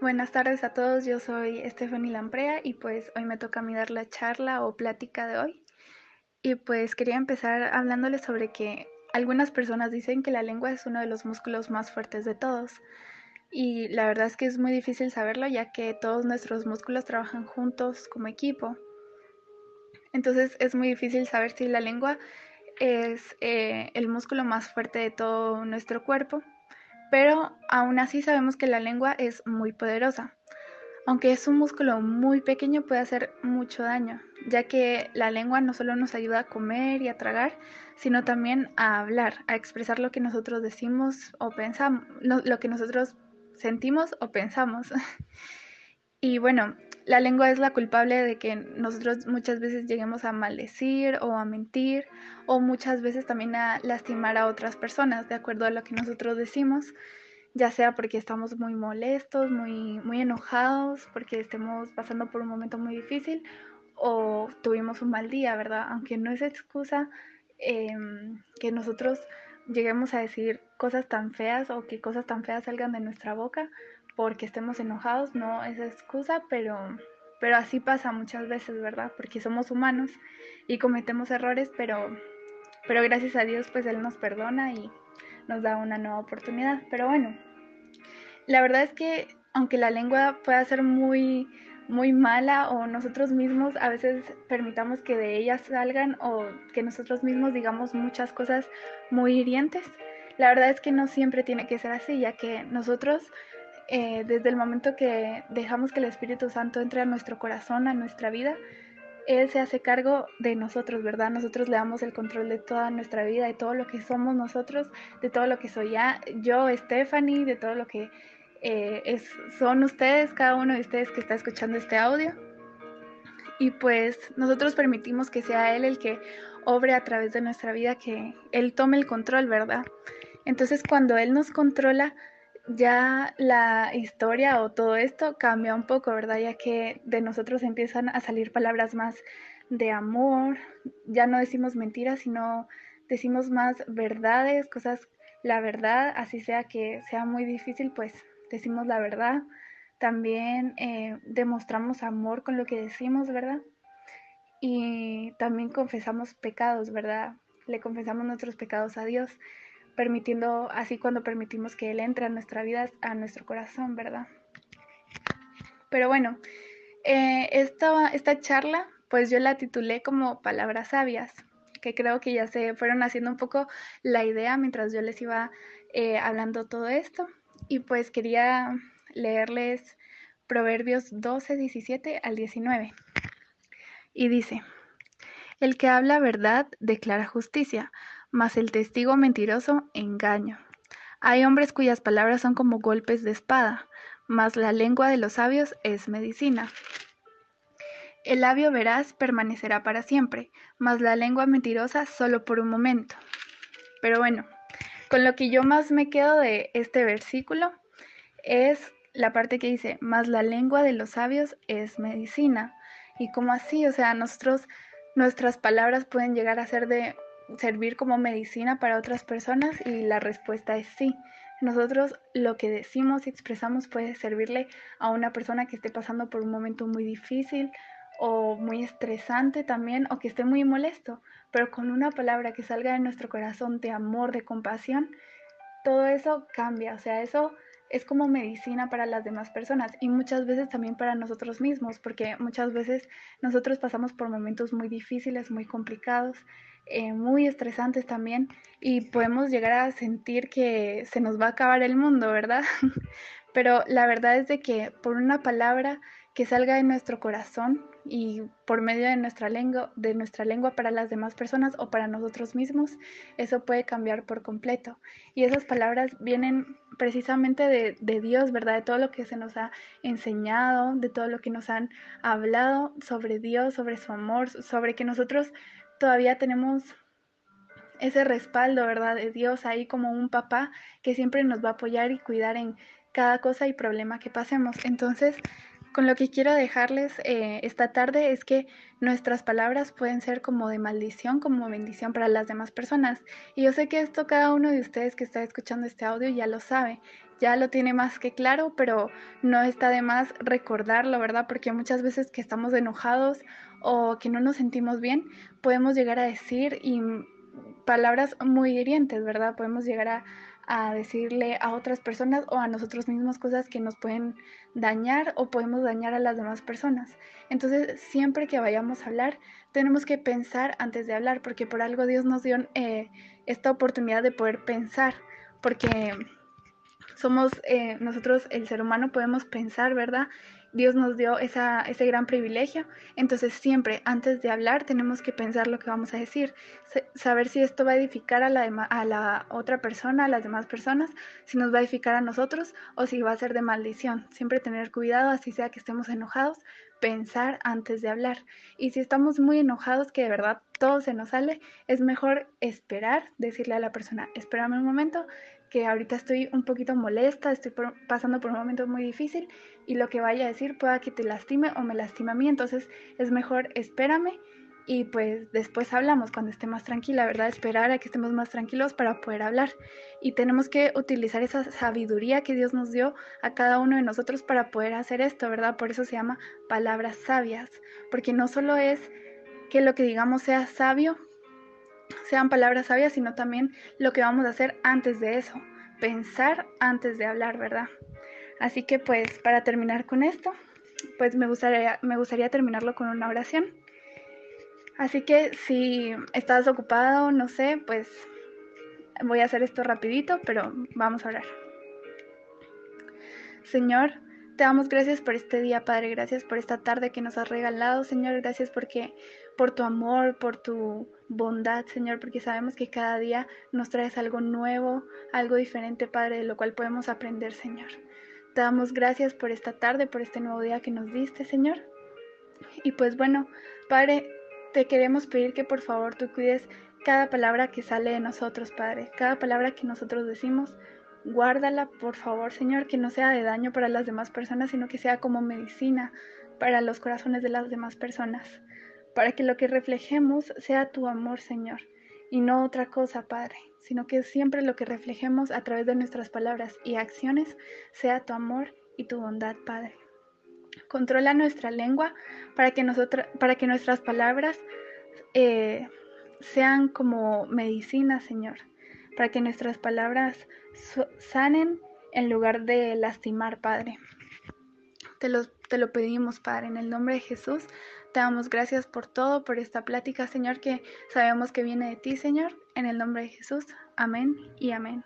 Buenas tardes a todos, yo soy Stephanie Lamprea y pues hoy me toca a mí dar la charla o plática de hoy. Y pues quería empezar hablándoles sobre que algunas personas dicen que la lengua es uno de los músculos más fuertes de todos. Y la verdad es que es muy difícil saberlo ya que todos nuestros músculos trabajan juntos como equipo. Entonces es muy difícil saber si la lengua es eh, el músculo más fuerte de todo nuestro cuerpo pero aún así sabemos que la lengua es muy poderosa. Aunque es un músculo muy pequeño, puede hacer mucho daño, ya que la lengua no solo nos ayuda a comer y a tragar, sino también a hablar, a expresar lo que nosotros decimos o pensamos, lo que nosotros sentimos o pensamos. y bueno, la lengua es la culpable de que nosotros muchas veces lleguemos a maldecir o a mentir o muchas veces también a lastimar a otras personas de acuerdo a lo que nosotros decimos, ya sea porque estamos muy molestos, muy, muy enojados, porque estemos pasando por un momento muy difícil o tuvimos un mal día, ¿verdad? Aunque no es excusa em, que nosotros lleguemos a decir cosas tan feas o que cosas tan feas salgan de nuestra boca, porque estemos enojados, no es excusa, pero, pero así pasa muchas veces, ¿verdad? Porque somos humanos y cometemos errores, pero, pero gracias a Dios pues Él nos perdona y nos da una nueva oportunidad. Pero bueno, la verdad es que aunque la lengua pueda ser muy, muy mala o nosotros mismos a veces permitamos que de ella salgan o que nosotros mismos digamos muchas cosas muy hirientes, la verdad es que no siempre tiene que ser así, ya que nosotros eh, desde el momento que dejamos que el Espíritu Santo entre a nuestro corazón, a nuestra vida, Él se hace cargo de nosotros, ¿verdad? Nosotros le damos el control de toda nuestra vida, de todo lo que somos nosotros, de todo lo que soy ya, yo, Stephanie, de todo lo que eh, son ustedes, cada uno de ustedes que está escuchando este audio. Y pues nosotros permitimos que sea Él el que obre a través de nuestra vida, que Él tome el control, ¿verdad? Entonces cuando Él nos controla, ya la historia o todo esto cambia un poco, ¿verdad? Ya que de nosotros empiezan a salir palabras más de amor, ya no decimos mentiras, sino decimos más verdades, cosas, la verdad, así sea que sea muy difícil, pues decimos la verdad. También eh, demostramos amor con lo que decimos, ¿verdad? Y también confesamos pecados, ¿verdad? Le confesamos nuestros pecados a Dios permitiendo, así cuando permitimos que Él entre a nuestra vida, a nuestro corazón, ¿verdad? Pero bueno, eh, esta, esta charla, pues yo la titulé como Palabras Sabias, que creo que ya se fueron haciendo un poco la idea mientras yo les iba eh, hablando todo esto. Y pues quería leerles Proverbios 12, 17 al 19. Y dice, el que habla verdad declara justicia, mas el testigo mentiroso engaño. Hay hombres cuyas palabras son como golpes de espada, mas la lengua de los sabios es medicina. El labio veraz permanecerá para siempre, mas la lengua mentirosa solo por un momento. Pero bueno, con lo que yo más me quedo de este versículo es la parte que dice, mas la lengua de los sabios es medicina. Y como así, o sea, nosotros, nuestras palabras pueden llegar a ser de servir como medicina para otras personas y la respuesta es sí. Nosotros lo que decimos y expresamos puede servirle a una persona que esté pasando por un momento muy difícil o muy estresante también o que esté muy molesto, pero con una palabra que salga de nuestro corazón de amor, de compasión, todo eso cambia, o sea, eso es como medicina para las demás personas y muchas veces también para nosotros mismos, porque muchas veces nosotros pasamos por momentos muy difíciles, muy complicados eh, muy estresantes también y podemos llegar a sentir que se nos va a acabar el mundo, ¿verdad? Pero la verdad es de que por una palabra que salga de nuestro corazón y por medio de nuestra lengua, de nuestra lengua para las demás personas o para nosotros mismos, eso puede cambiar por completo. Y esas palabras vienen precisamente de, de Dios, ¿verdad? De todo lo que se nos ha enseñado, de todo lo que nos han hablado sobre Dios, sobre su amor, sobre que nosotros todavía tenemos ese respaldo, ¿verdad? De Dios ahí como un papá que siempre nos va a apoyar y cuidar en cada cosa y problema que pasemos. Entonces, con lo que quiero dejarles eh, esta tarde es que nuestras palabras pueden ser como de maldición, como bendición para las demás personas. Y yo sé que esto cada uno de ustedes que está escuchando este audio ya lo sabe, ya lo tiene más que claro, pero no está de más recordarlo, ¿verdad? Porque muchas veces que estamos enojados o que no nos sentimos bien, podemos llegar a decir y palabras muy hirientes, ¿verdad? Podemos llegar a, a decirle a otras personas o a nosotros mismos cosas que nos pueden dañar o podemos dañar a las demás personas. Entonces, siempre que vayamos a hablar, tenemos que pensar antes de hablar, porque por algo Dios nos dio eh, esta oportunidad de poder pensar, porque somos eh, nosotros, el ser humano, podemos pensar, ¿verdad? Dios nos dio esa, ese gran privilegio. Entonces siempre antes de hablar tenemos que pensar lo que vamos a decir, saber si esto va a edificar a la, a la otra persona, a las demás personas, si nos va a edificar a nosotros o si va a ser de maldición. Siempre tener cuidado, así sea que estemos enojados, pensar antes de hablar. Y si estamos muy enojados, que de verdad todo se nos sale, es mejor esperar, decirle a la persona, espérame un momento, que ahorita estoy un poquito molesta, estoy pasando por un momento muy difícil y lo que vaya a decir pueda que te lastime o me lastime a mí, entonces es mejor espérame y pues después hablamos cuando esté más tranquila, ¿verdad? Esperar a que estemos más tranquilos para poder hablar. Y tenemos que utilizar esa sabiduría que Dios nos dio a cada uno de nosotros para poder hacer esto, ¿verdad? Por eso se llama palabras sabias, porque no solo es que lo que digamos sea sabio, sean palabras sabias, sino también lo que vamos a hacer antes de eso, pensar antes de hablar, ¿verdad? Así que pues para terminar con esto, pues me gustaría, me gustaría terminarlo con una oración. Así que si estás ocupado, no sé, pues voy a hacer esto rapidito, pero vamos a orar. Señor, te damos gracias por este día, Padre, gracias por esta tarde que nos has regalado, Señor, gracias porque por tu amor, por tu bondad, Señor, porque sabemos que cada día nos traes algo nuevo, algo diferente, Padre, de lo cual podemos aprender, Señor. Te damos gracias por esta tarde, por este nuevo día que nos diste, Señor. Y pues bueno, Padre, te queremos pedir que por favor tú cuides cada palabra que sale de nosotros, Padre, cada palabra que nosotros decimos. Guárdala, por favor, Señor, que no sea de daño para las demás personas, sino que sea como medicina para los corazones de las demás personas, para que lo que reflejemos sea tu amor, Señor, y no otra cosa, Padre, sino que siempre lo que reflejemos a través de nuestras palabras y acciones sea tu amor y tu bondad, Padre. Controla nuestra lengua para que, para que nuestras palabras eh, sean como medicina, Señor, para que nuestras palabras sanen en lugar de lastimar, Padre. Te lo, te lo pedimos, Padre, en el nombre de Jesús. Te damos gracias por todo, por esta plática, Señor, que sabemos que viene de ti, Señor. En el nombre de Jesús. Amén y amén.